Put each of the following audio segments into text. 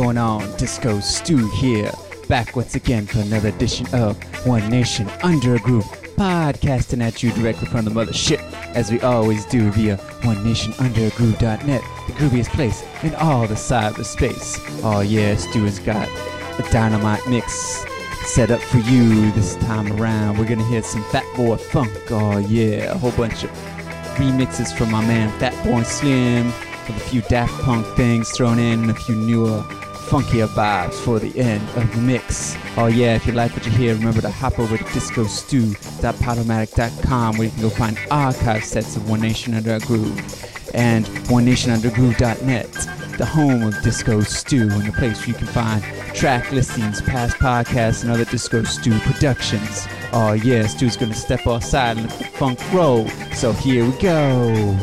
Going on? Disco Stu here, back once again for another edition of One Nation Under a Groove, podcasting at you directly from the mothership, as we always do via OneNationUnderAGroove.net, the grooviest place in all the cyberspace. Oh yeah, Stu has got a dynamite mix set up for you this time around. We're gonna hear some Fat Boy Funk. Oh yeah, a whole bunch of remixes from my man Fat Boy Slim, with a few Daft Punk things thrown in, and a few newer, funkier vibes for the end of the mix. Oh yeah, if you like what you hear, remember to hop over to discostew.podomatic.com where you can go find archive sets of One Nation Under a Groove and OneNationUnderGroove.net, the home of Disco Stu and the place where you can find track listings, past podcasts, and other Disco Stu productions. Oh yeah, Stu's gonna step outside and let the funk roll. So here we go.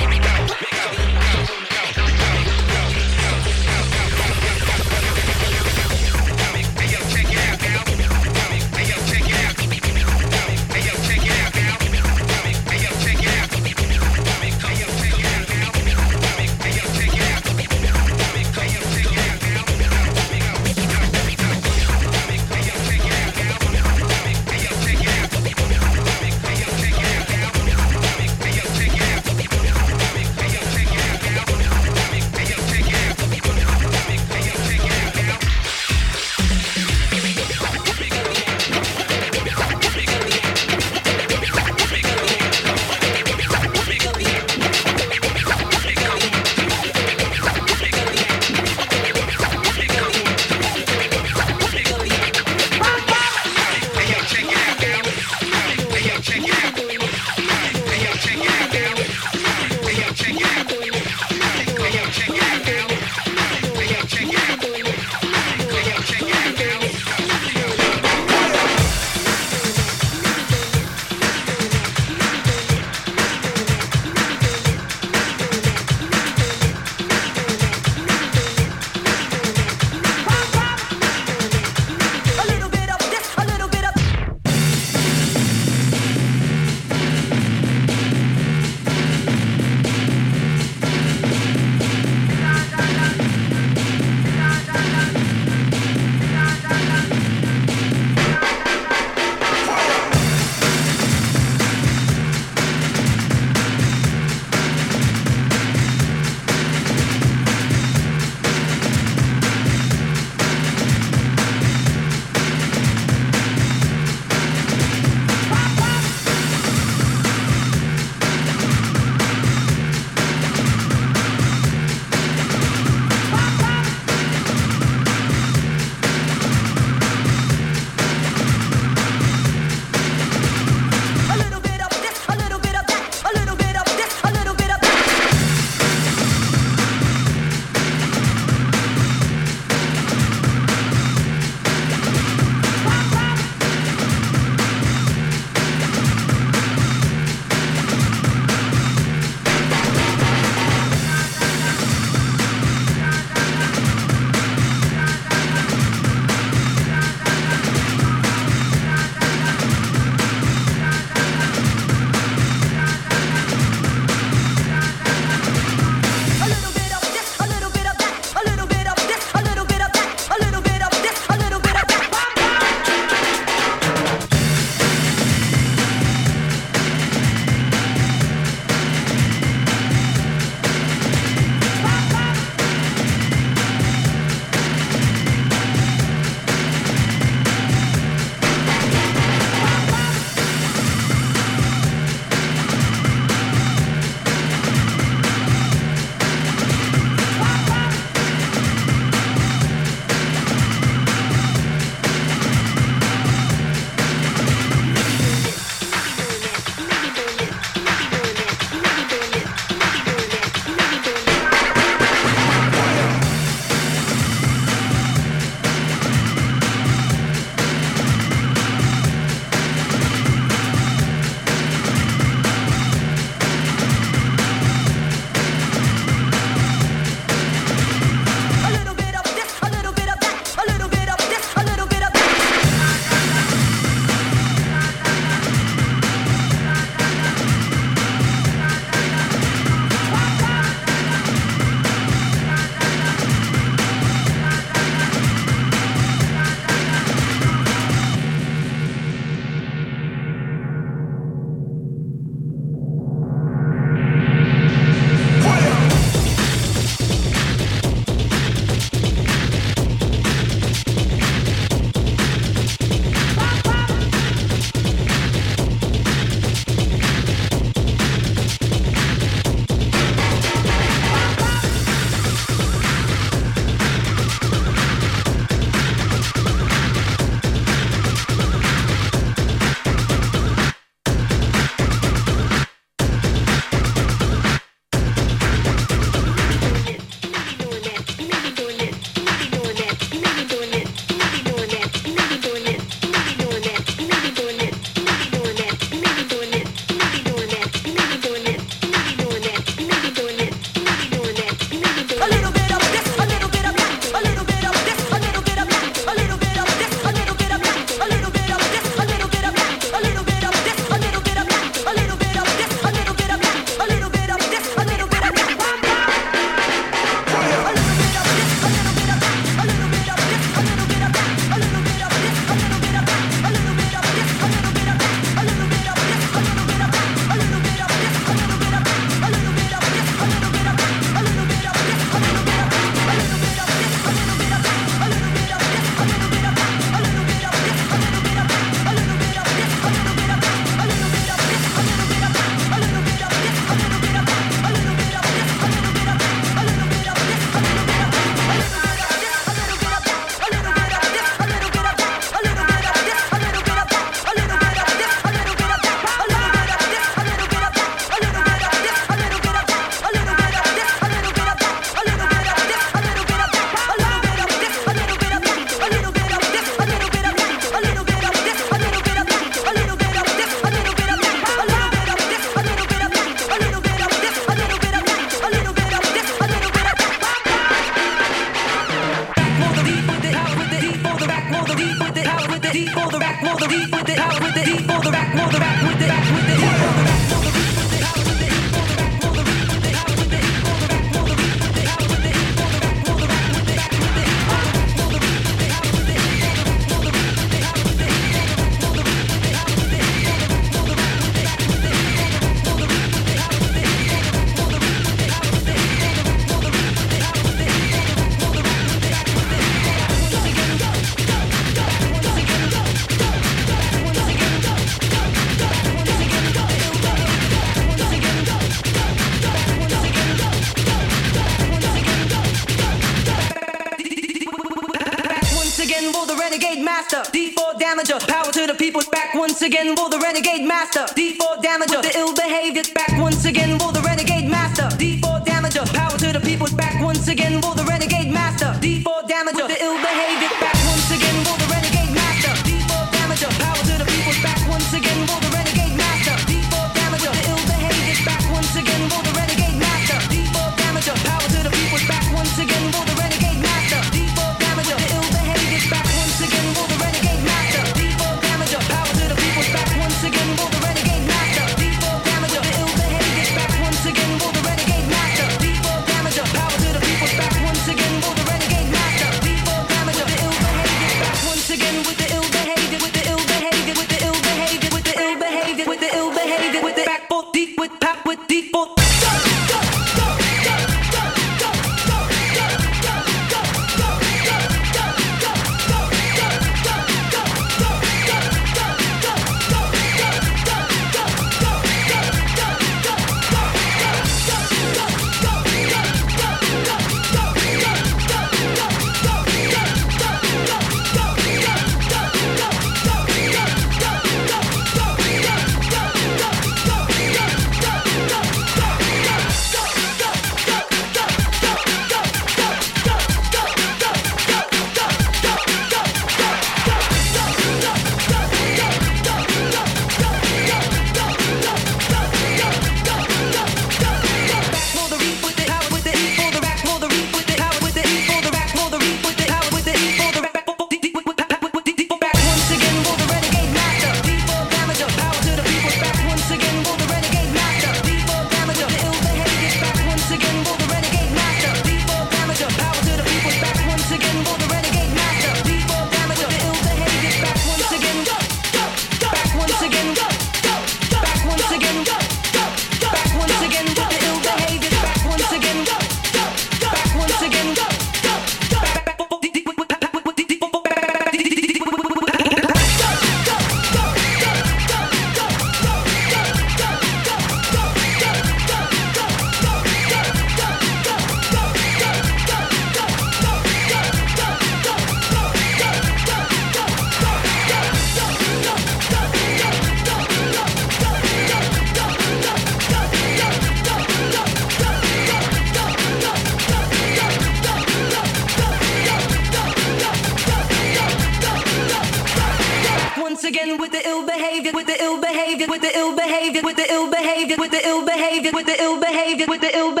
With the ill behavior with the ill behavior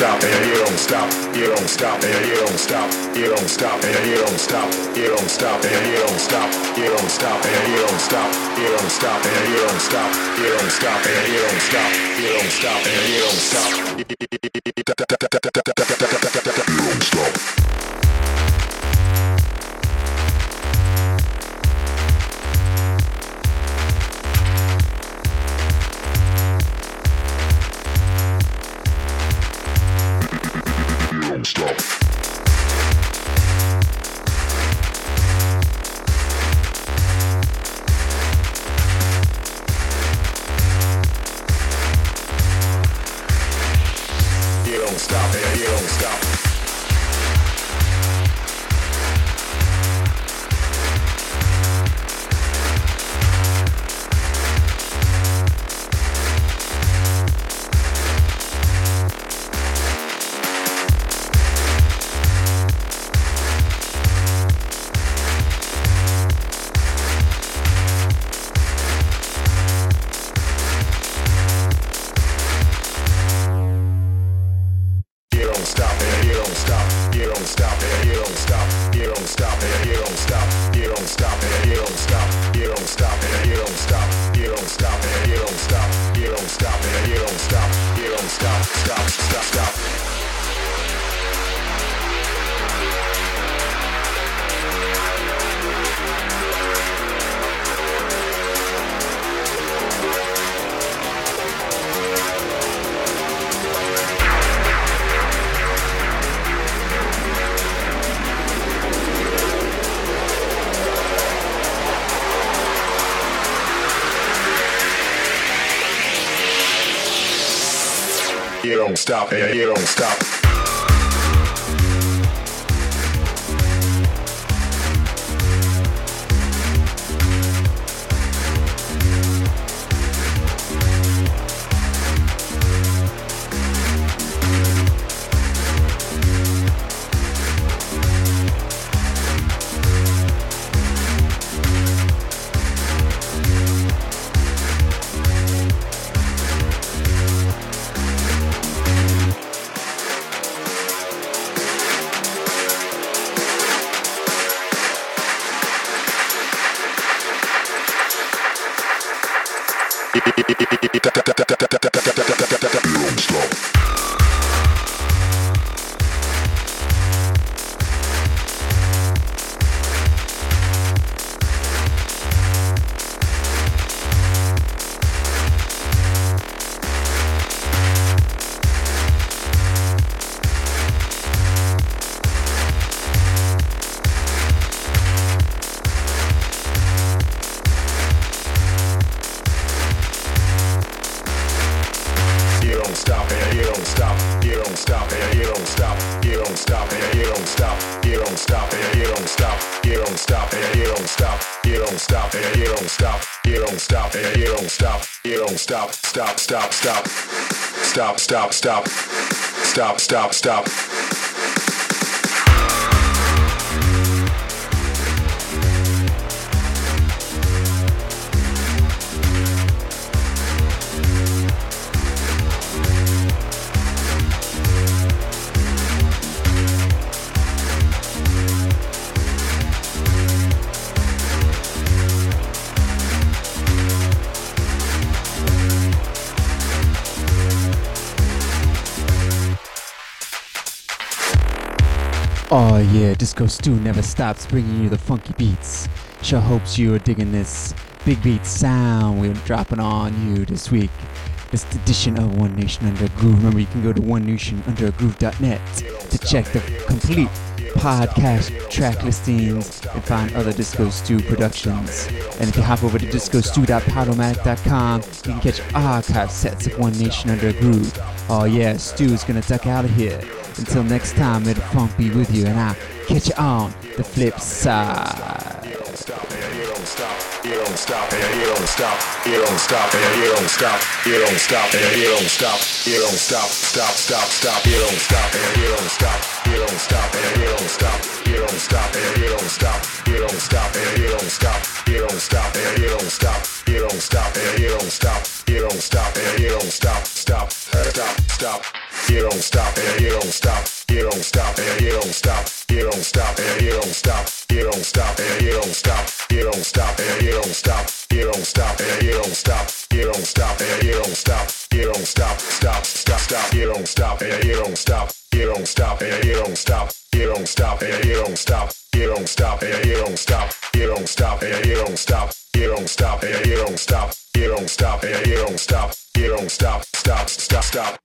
stop, and you don't stop, you don't stop, and you don't stop, you don't stop, and you don't stop, you don't stop, and you don't stop, you don't stop, and you don't stop, you don't stop, and you don't stop, you don't stop, and you don't stop, you don't stop, and you don't stop. Don't stop and you don't stop. Yeah, Disco Stu never stops bringing you the funky beats. Sure hopes you are digging this big beat sound we're dropping on you this week. This edition of One Nation Under Groove. Remember, you can go to onenationundergroove.net to check the complete podcast track listings and find other Disco Stu productions. And if you hop over to discostu.podomatic.com, you can catch archive sets of One Nation Under Groove. Oh yeah, Stu's gonna duck out of here. Until next time, may the funk be with you, and I'll catch you on the flip side. stop and you don't stop. You don't stop you don't stop. You don't stop you don't stop. You don't stop you don't stop. You don't stop. Stop. Stop. Stop. You don't stop you don't stop. You don't stop you don't stop. You don't stop you don't stop. You don't stop you don't stop. You don't stop you don't stop. You don't stop you don't stop. You don't stop you don't stop. Stop. Stop. Stop. you don't stop, and you don't stop, you don't stop, and you don't stop, you don't stop, and you don't stop, you don't stop, and you don't stop, you don't stop, and you don't stop, you don't stop, and you don't stop, you don't stop, and you don't stop, you don't stop, stop, stop, stop, you don't stop, and you don't stop, you don't stop, and you don't stop, you don't stop, and you don't stop, you don't stop, and you don't stop, you don't stop, and you don't stop, you don't stop, and you don't stop, you don't stop, and you don't stop, you don't stop, stop, stop, stop.